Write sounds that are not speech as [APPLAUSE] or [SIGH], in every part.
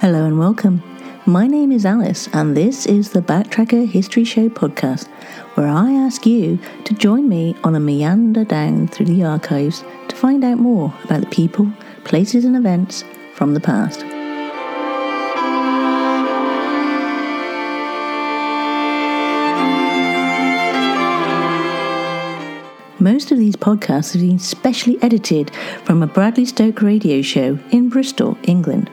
Hello and welcome. My name is Alice, and this is the Backtracker History Show podcast, where I ask you to join me on a meander down through the archives to find out more about the people, places, and events from the past. Most of these podcasts have been specially edited from a Bradley Stoke radio show in Bristol, England.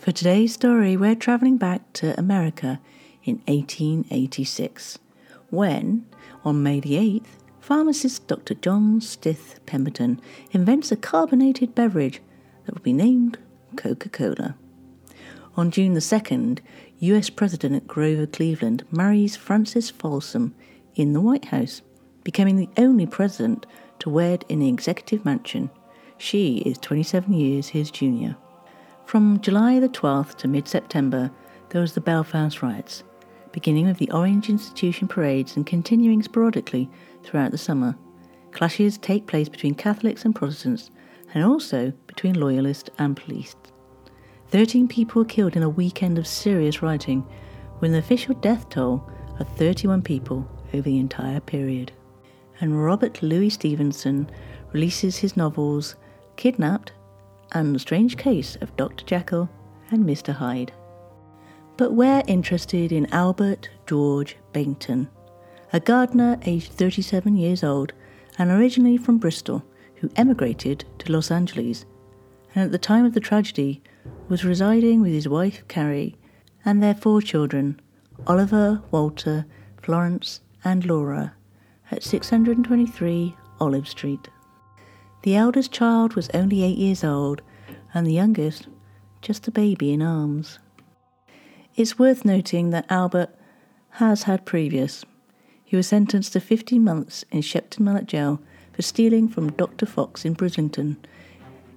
For today's story, we're travelling back to America in 1886, when, on May the 8th, pharmacist Dr. John Stith Pemberton invents a carbonated beverage that will be named Coca Cola. On June the 2nd, US President Grover Cleveland marries Frances Folsom in the White House, becoming the only president to wed in the executive mansion. She is 27 years his junior. From July the 12th to mid September, there was the Belfast riots, beginning with the Orange Institution parades and continuing sporadically throughout the summer. Clashes take place between Catholics and Protestants, and also between Loyalists and police. Thirteen people were killed in a weekend of serious rioting, with an official death toll of 31 people over the entire period. And Robert Louis Stevenson releases his novels Kidnapped and The Strange Case of Dr. Jekyll and Mr. Hyde. But we're interested in Albert George Baynton, a gardener aged 37 years old and originally from Bristol, who emigrated to Los Angeles, and at the time of the tragedy was residing with his wife Carrie and their four children, Oliver, Walter, Florence, and Laura, at 623 Olive Street. The eldest child was only eight years old, and the youngest just a baby in arms. It's worth noting that Albert has had previous. He was sentenced to 15 months in Shepton Mallet Jail for stealing from Dr. Fox in Brislington,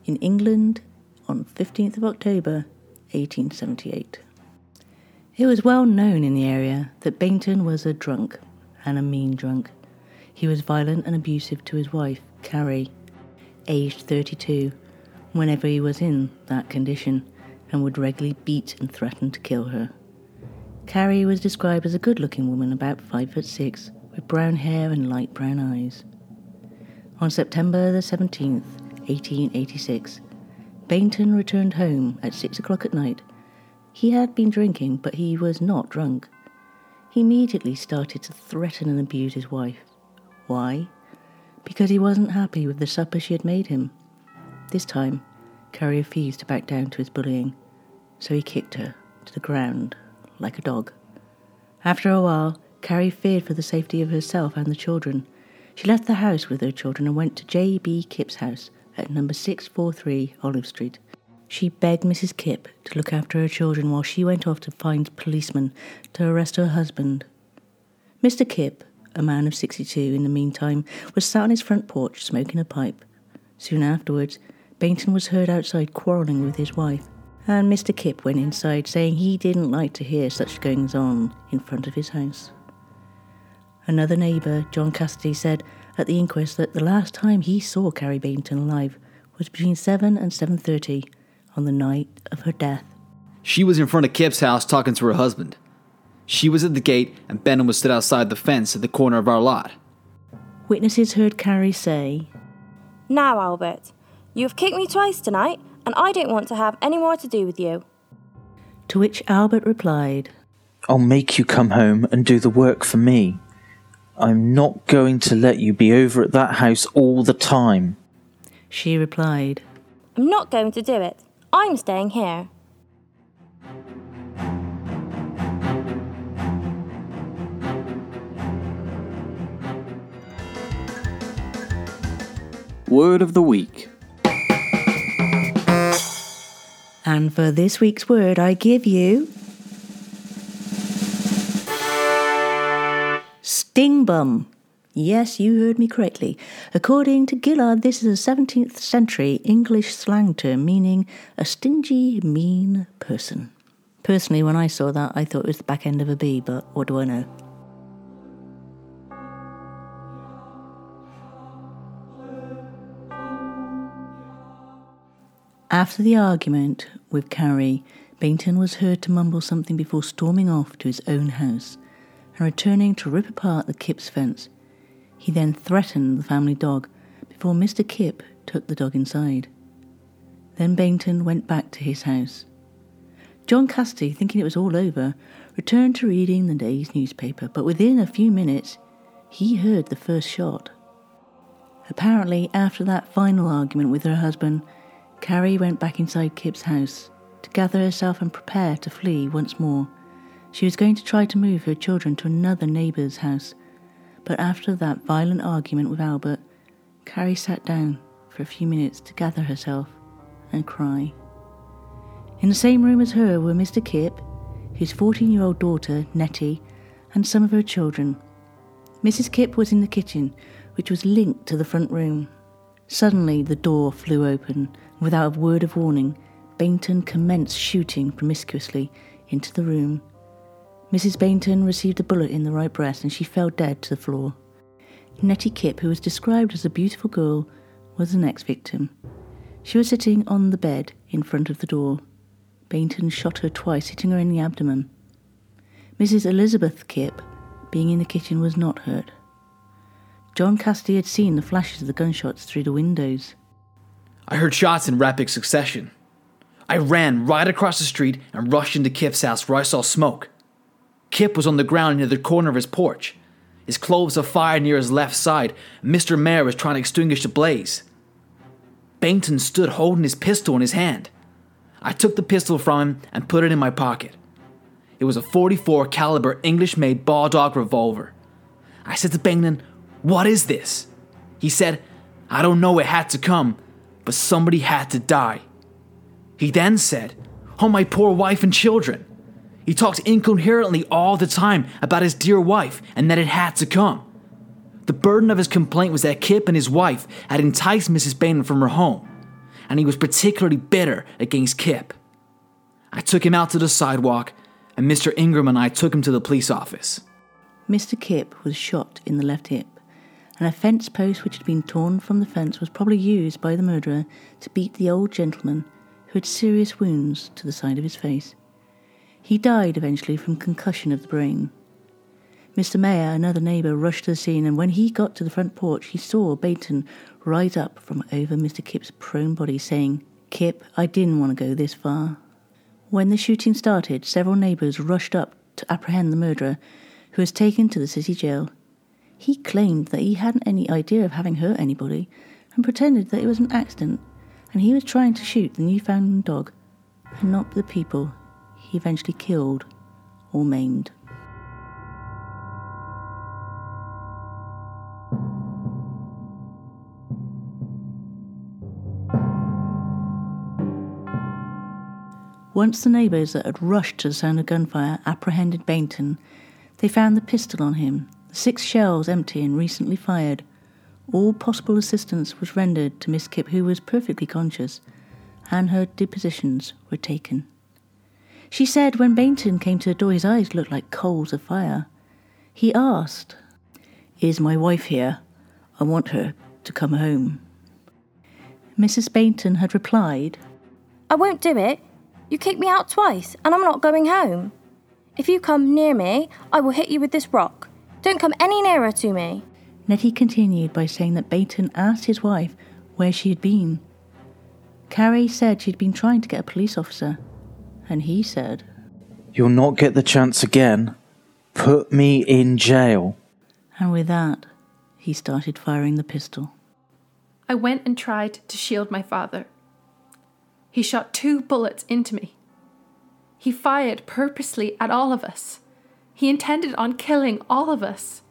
in England, on 15th of October 1878. It was well known in the area that Baynton was a drunk, and a mean drunk. He was violent and abusive to his wife, Carrie, aged 32, whenever he was in that condition, and would regularly beat and threaten to kill her. Carrie was described as a good looking woman about five foot six, with brown hair and light brown eyes. On September the 17th, 1886, Baynton returned home at six o'clock at night. He had been drinking, but he was not drunk. He immediately started to threaten and abuse his wife. Why? Because he wasn't happy with the supper she had made him. This time, Carrie refused to back down to his bullying, so he kicked her to the ground like a dog. After a while, Carrie feared for the safety of herself and the children. She left the house with her children and went to J.B. Kipp's house at number 643 Olive Street. She begged Mrs. Kipp to look after her children while she went off to find policemen to arrest her husband. Mr. Kipp, a man of 62 in the meantime, was sat on his front porch smoking a pipe. Soon afterwards, Baynton was heard outside quarrelling with his wife, and Mr. Kipp went inside saying he didn't like to hear such goings on in front of his house. Another neighbour, John Cassidy, said at the inquest that the last time he saw Carrie Baynton alive was between 7 and 7.30 on the night of her death. She was in front of Kipp's house talking to her husband. She was at the gate, and Benham was stood outside the fence at the corner of our lot. Witnesses heard Carrie say, Now, Albert, you have kicked me twice tonight, and I don't want to have any more to do with you. To which Albert replied, I'll make you come home and do the work for me. I'm not going to let you be over at that house all the time. She replied, I'm not going to do it. I'm staying here. Word of the week. And for this week's word, I give you. Stingbum. Yes, you heard me correctly. According to Gillard, this is a 17th century English slang term meaning a stingy, mean person. Personally, when I saw that, I thought it was the back end of a bee, but what do I know? After the argument with Carrie, Baynton was heard to mumble something before storming off to his own house and returning to rip apart the Kipps fence. He then threatened the family dog before Mr. Kipp took the dog inside. Then Baynton went back to his house. John Cassidy, thinking it was all over, returned to reading the day's newspaper, but within a few minutes he heard the first shot. Apparently, after that final argument with her husband, Carrie went back inside Kipp's house to gather herself and prepare to flee once more. She was going to try to move her children to another neighbour's house, but after that violent argument with Albert, Carrie sat down for a few minutes to gather herself and cry. In the same room as her were Mr. Kipp, his 14 year old daughter, Nettie, and some of her children. Mrs. Kipp was in the kitchen, which was linked to the front room. Suddenly, the door flew open. Without a word of warning, Baynton commenced shooting promiscuously into the room. Mrs. Baynton received a bullet in the right breast and she fell dead to the floor. Nettie Kipp, who was described as a beautiful girl, was the next victim. She was sitting on the bed in front of the door. Baynton shot her twice, hitting her in the abdomen. Mrs. Elizabeth Kipp, being in the kitchen, was not hurt. John Cassidy had seen the flashes of the gunshots through the windows. I heard shots in rapid succession. I ran right across the street and rushed into Kipp's house where I saw smoke. Kipp was on the ground near the corner of his porch. His clothes afire near his left side, and Mr. Mayor was trying to extinguish the blaze. Baynton stood holding his pistol in his hand. I took the pistol from him and put it in my pocket. It was a 44 caliber English-made Bulldog revolver. I said to Baynton, "What is this?" He said, "I don't know. It had to come, but somebody had to die." He then said, "Oh, my poor wife and children." He talked incoherently all the time about his dear wife and that it had to come. The burden of his complaint was that Kipp and his wife had enticed Mrs. Baynton from her home, and he was particularly bitter against Kipp. I took him out to the sidewalk, and Mr. Ingram and I took him to the police office. Mr. Kipp was shot in the left hip, and a fence post which had been torn from the fence was probably used by the murderer to beat the old gentleman who had serious wounds to the side of his face. He died eventually from concussion of the brain. Mr. Mayer, another neighbour, rushed to the scene, and when he got to the front porch, he saw Baynton rise up from over Mr. Kipp's prone body, saying, Kipp, I didn't want to go this far. When the shooting started, several neighbours rushed up to apprehend the murderer, who was taken to the city jail. He claimed that he hadn't any idea of having hurt anybody and pretended that it was an accident, and he was trying to shoot the Newfoundland dog and not the people he eventually killed or maimed. Once the neighbours that had rushed to the sound of gunfire apprehended Baynton, they found the pistol on him, six shells empty and recently fired. All possible assistance was rendered to Miss Kipp, who was perfectly conscious, and her depositions were taken. She said when Baynton came to the door, his eyes looked like coals of fire. He asked, Is my wife here? I want her to come home. Mrs. Baynton had replied, I won't do it. You kicked me out twice, and I'm not going home. If you come near me, I will hit you with this rock. Don't come any nearer to me. Nettie continued by saying that Baynton asked his wife where she had been. Carrie said she'd been trying to get a police officer, and he said, You'll not get the chance again. Put me in jail. And with that, he started firing the pistol. I went and tried to shield my father. He shot two bullets into me. He fired purposely at all of us. He intended on killing all of us.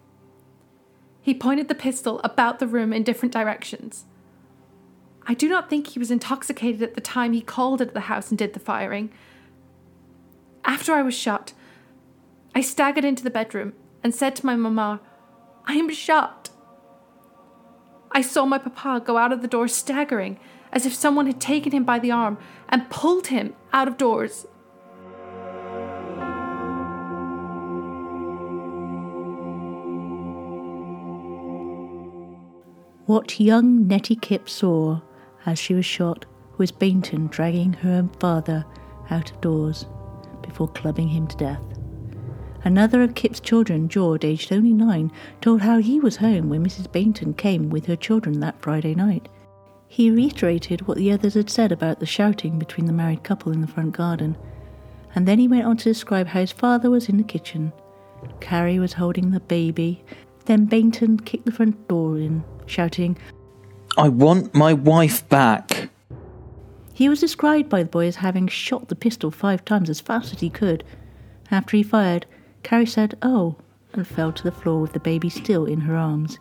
He pointed the pistol about the room in different directions. I do not think he was intoxicated at the time he called at the house and did the firing. After I was shot, I staggered into the bedroom and said to my mamma, I am shot. I saw my papa go out of the door staggering, as if someone had taken him by the arm and pulled him out of doors. What young Nettie Kipp saw as she was shot was Baynton dragging her father out of doors before clubbing him to death. Another of Kipp's children, George, aged only nine, told how he was home when Mrs. Baynton came with her children that Friday night. He reiterated what the others had said about the shouting between the married couple in the front garden, and then he went on to describe how his father was in the kitchen. Carrie was holding the baby. Then Baynton kicked the front door in, shouting, I want my wife back. He was described by the boy as having shot the pistol five times as fast as he could. After he fired, Carrie said, Oh, and fell to the floor with the baby still in her arms.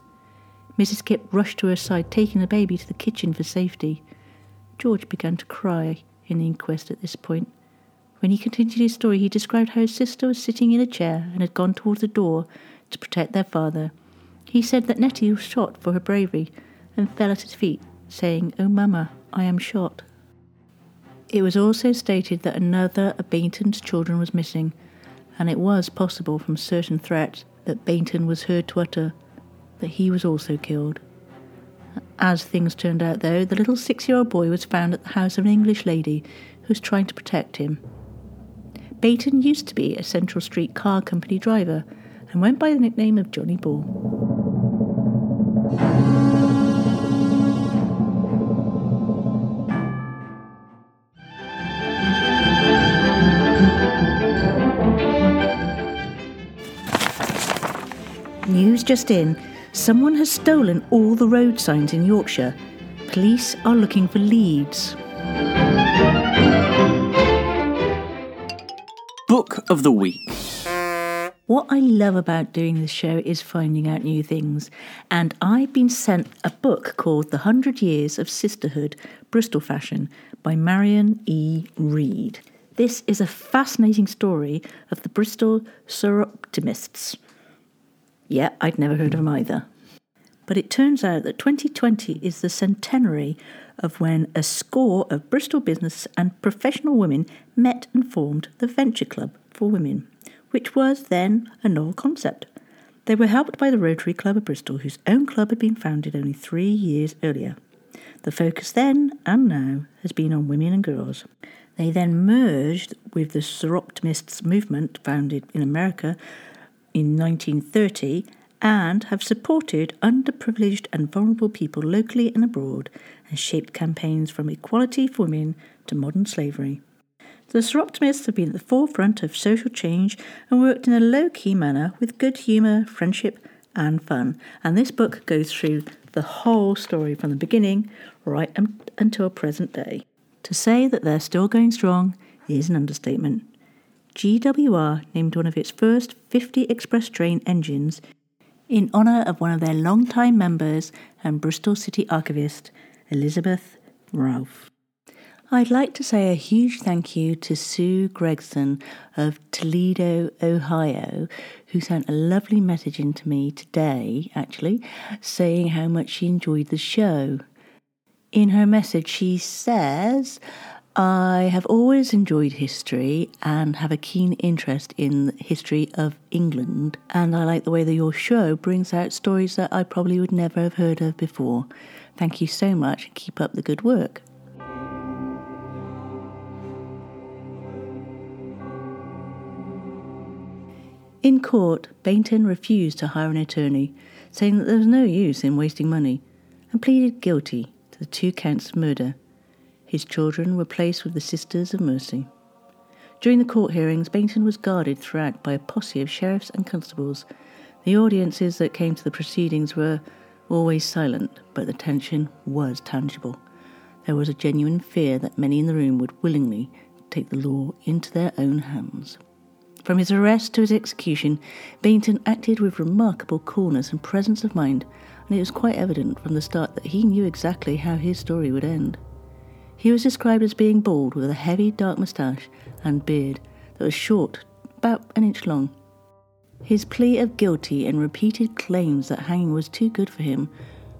Mrs. Kipp rushed to her side, taking the baby to the kitchen for safety. George began to cry in the inquest at this point. When he continued his story, he described how his sister was sitting in a chair and had gone towards the door to protect their father. He said that Nettie was shot for her bravery and fell at his feet, saying, Oh, Mamma, I am shot. It was also stated that another of Baynton's children was missing, and it was possible from certain threats that Baynton was heard to utter that he was also killed. As things turned out, though, the little six year old boy was found at the house of an English lady who was trying to protect him. Baynton used to be a Central Street car company driver and went by the nickname of Johnny Ball. News just in someone has stolen all the road signs in Yorkshire. Police are looking for leads. Book of the Week. What I love about doing this show is finding out new things, and I've been sent a book called The Hundred Years of Sisterhood Bristol Fashion by Marion E. Reed. This is a fascinating story of the Bristol Soroptimists. Yeah, I'd never heard of them either. But it turns out that 2020 is the centenary of when a score of Bristol business and professional women met and formed the Venture Club for Women, which was then a novel concept. They were helped by the Rotary Club of Bristol, whose own club had been founded only three years earlier. The focus then and now has been on women and girls. They then merged with the Soroptimists movement founded in America in 1930 and have supported underprivileged and vulnerable people locally and abroad and shaped campaigns from equality for women to modern slavery. The Soroptimists have been at the forefront of social change and worked in a low key manner with good humour, friendship, and fun. And this book goes through the whole story from the beginning right until present day. To say that they're still going strong is an understatement. GWR named one of its first 50 express train engines in honour of one of their long-time members and Bristol City archivist, Elizabeth Ralph. I'd like to say a huge thank you to Sue Gregson of Toledo, Ohio, who sent a lovely message in to me today, actually, saying how much she enjoyed the show. In her message, she says, I have always enjoyed history and have a keen interest in the history of England, and I like the way that your show brings out stories that I probably would never have heard of before. Thank you so much and keep up the good work. In court, Baynton refused to hire an attorney, saying that there was no use in wasting money, and pleaded guilty to the two counts of murder. His children were placed with the Sisters of Mercy. During the court hearings, Baynton was guarded throughout by a posse of sheriffs and constables. The audiences that came to the proceedings were always silent, but the tension was tangible. There was a genuine fear that many in the room would willingly take the law into their own hands. From his arrest to his execution, Baynton acted with remarkable coolness and presence of mind, and it was quite evident from the start that he knew exactly how his story would end. He was described as being bald with a heavy dark moustache and beard that was short, about an inch long. His plea of guilty and repeated claims that hanging was too good for him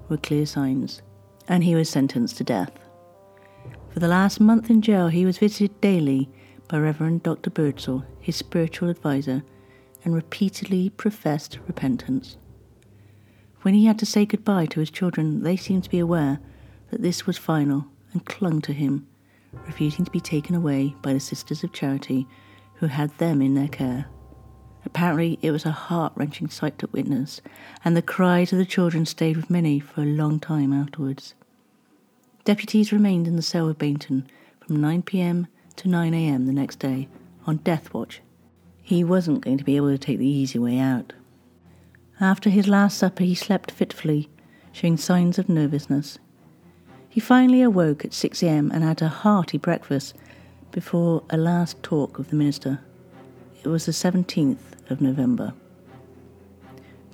were clear signs, and he was sentenced to death. For the last month in jail, he was visited daily by Reverend Dr. Birdsall, his spiritual adviser, and repeatedly professed repentance. When he had to say goodbye to his children, they seemed to be aware that this was final and clung to him, refusing to be taken away by the Sisters of Charity who had them in their care. Apparently, it was a heart wrenching sight to witness, and the cries of the children stayed with many for a long time afterwards. Deputies remained in the cell with Baynton from 9 pm to 9 am the next day on death watch. He wasn't going to be able to take the easy way out. After his last supper, he slept fitfully, showing signs of nervousness. He finally awoke at 6 am and had a hearty breakfast before a last talk with the minister. It was the 17th of November.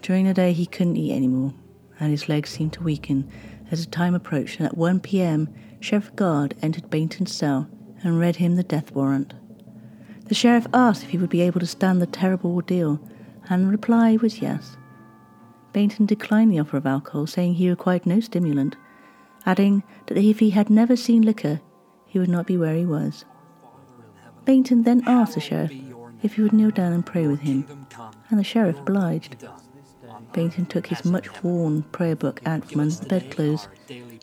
During the day, he couldn't eat anymore, and his legs seemed to weaken as the time approached, and at 1 p.m., Sheriff Guard entered Baynton's cell and read him the death warrant. The sheriff asked if he would be able to stand the terrible ordeal, and the reply was yes. Baynton declined the offer of alcohol, saying he required no stimulant, adding that if he had never seen liquor, he would not be where he was. Baynton then asked the sheriff if he would kneel down and pray with him, and the sheriff obliged. Baynton took his much worn prayer book out from under the bedclothes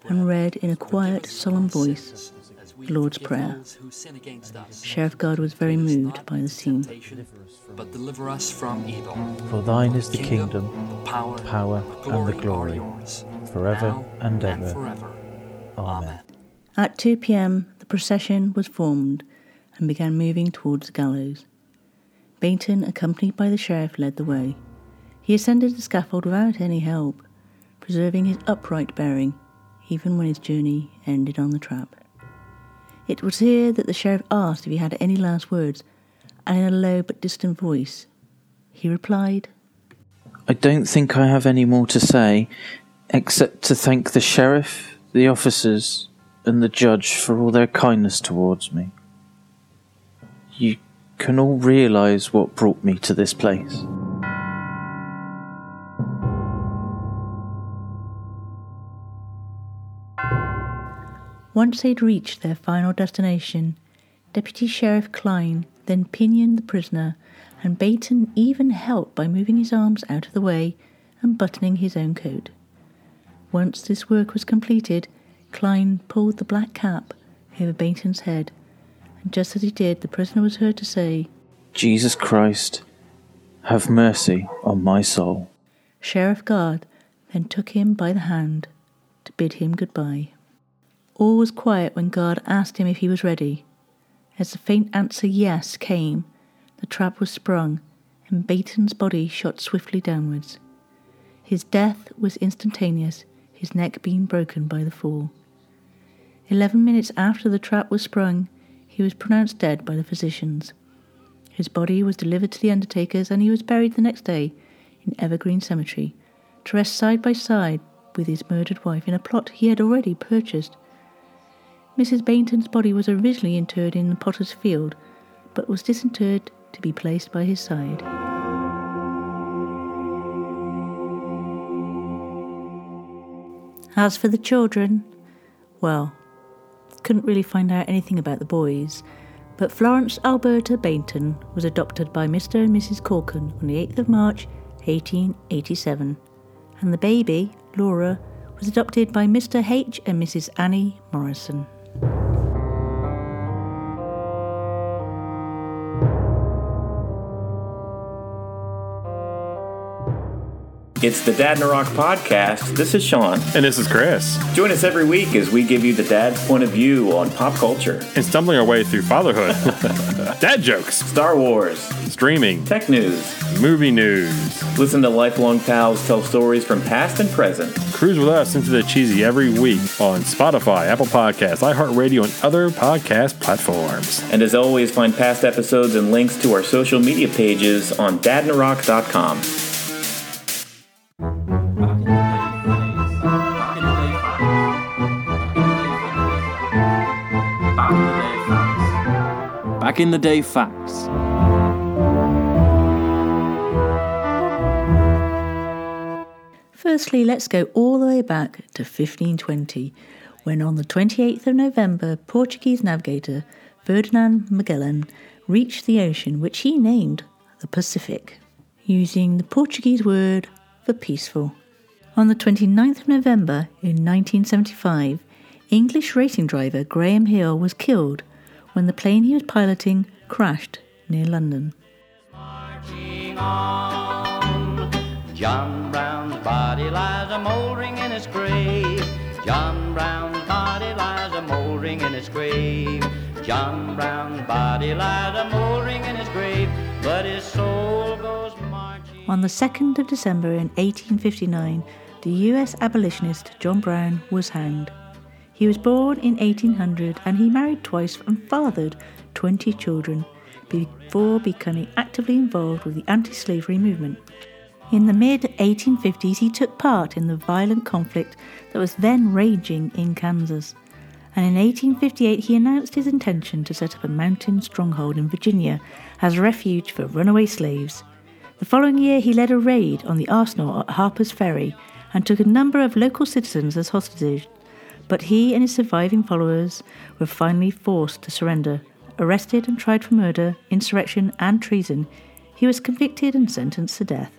and read in a quiet, solemn voice Lord's Prayer. Sheriff Guard was very moved by the scene. But deliver us from evil. For thine is the kingdom, power, power, and the glory, forever and ever. forever. Amen. At 2 pm, the procession was formed and began moving towards the gallows. Baynton, accompanied by the sheriff, led the way. He ascended the scaffold without any help, preserving his upright bearing, even when his journey ended on the trap. It was here that the sheriff asked if he had any last words, and in a low but distant voice, he replied, I don't think I have any more to say, except to thank the sheriff, the officers, and the judge for all their kindness towards me. You can all realise what brought me to this place. Once they'd reached their final destination, Deputy Sheriff Klein then pinioned the prisoner, and Baynton even helped by moving his arms out of the way and buttoning his own coat. Once this work was completed, Klein pulled the black cap over Baynton's head, and just as he did, the prisoner was heard to say, Jesus Christ, have mercy on my soul. Sheriff Guard then took him by the hand to bid him goodbye. All was quiet when Guard asked him if he was ready. As the faint answer yes came, the trap was sprung, and Baynton's body shot swiftly downwards. His death was instantaneous, his neck being broken by the fall. Eleven minutes after the trap was sprung, he was pronounced dead by the physicians. His body was delivered to the undertakers, and he was buried the next day in Evergreen Cemetery, to rest side by side with his murdered wife in a plot he had already purchased. Mrs. Baynton's body was originally interred in the Potter's Field, but was disinterred to be placed by his side. As for the children, well, couldn't really find out anything about the boys, but Florence Alberta Baynton was adopted by Mr. and Mrs. Corkin on the 8th of March 1887, and the baby, Laura, was adopted by Mr. H. and Mrs. Annie Morrison. It's the Dad in a Rock podcast. This is Sean. And this is Chris. Join us every week as we give you the dad's point of view on pop culture, And stumbling our way through fatherhood, [LAUGHS] dad jokes, Star Wars, streaming, tech news. movie news. Listen to lifelong pals tell stories from past and present. Cruise with us into the cheesy every week on Spotify, Apple Podcasts, iHeartRadio, and other podcast platforms. And as always, find past episodes and links to our social media pages on dadinarock.com. Back in the day facts. Firstly, let's go all the way back to 1520, when on the 28th of November, Portuguese navigator Ferdinand Magellan reached the ocean which he named the Pacific, using the Portuguese word for peaceful. On the 29th of November in 1975, English racing driver Graham Hill was killed when the plane he was piloting crashed near London. John Brown's body lies a mouldering in his grave. John Brown's body lies a mouldering in his grave. John Brown's body lies a mouldering in his grave, but his soul goes marching. On the 2nd of December in 1859, the US abolitionist John Brown was hanged. He was born in 1800 and he married twice and fathered 20 children before becoming actively involved with the anti slavery movement. In the mid 1850s, he took part in the violent conflict that was then raging in Kansas. And in 1858, he announced his intention to set up a mountain stronghold in Virginia as a refuge for runaway slaves. The following year, he led a raid on the arsenal at Harper's Ferry and took a number of local citizens as hostages. But he and his surviving followers were finally forced to surrender. Arrested and tried for murder, insurrection, and treason, he was convicted and sentenced to death.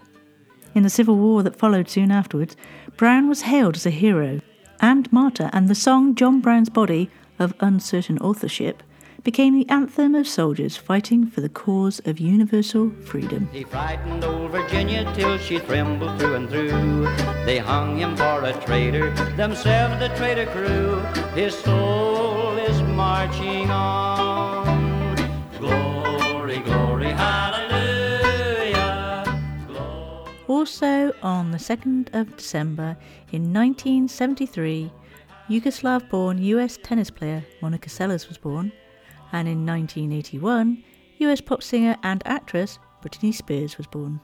In the civil war that followed soon afterwards, Brown was hailed as a hero and martyr, and the song John Brown's Body, of uncertain authorship, became the anthem of soldiers fighting for the cause of universal freedom. He frightened old Virginia till she trembled through and through. They hung him for a traitor, themselves the traitor crew. His soul is marching on. Glory, glory, hallelujah. Glory. Also, on the 2nd of December in 1973, Yugoslav born US tennis player Monica Seles was born, and in 1981, US pop singer and actress Britney Spears was born.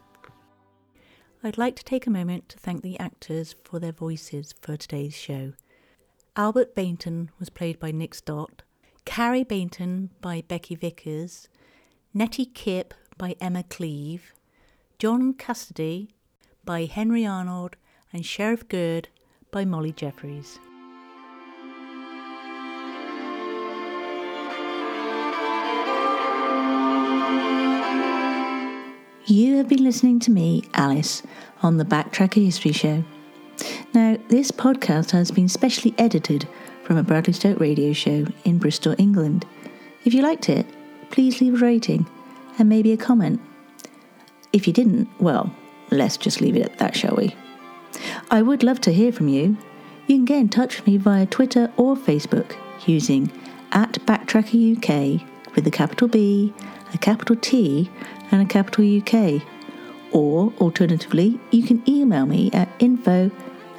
I'd like to take a moment to thank the actors for their voices for today's show. Albert Baynton was played by Nick Stott, Carrie Baynton by Becky Vickers, Nettie Kipp by Emma Cleave, John Cassidy by Henry Arnold, and Sheriff Gerd by Molly Jeffries. You have been listening to me, Alice, on the Backtracker History Show. Now, this podcast has been specially edited from a Bradley Stoke radio show in Bristol, England. If you liked it, please leave a rating and maybe a comment. If you didn't, well, let's just leave it at that, shall we? I would love to hear from you. You can get in touch with me via Twitter or Facebook using at Backtracker UK with a capital B, a capital T, and a capital UK. Or alternatively, you can email me at info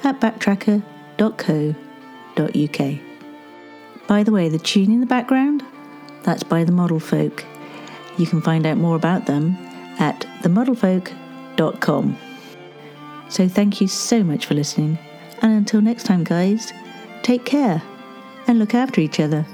at backtracker.co.uk. By the way, the tune in the background, that's by the Model Folk. You can find out more about them at themodelfolk.com. So thank you so much for listening, and until next time, guys, take care and look after each other.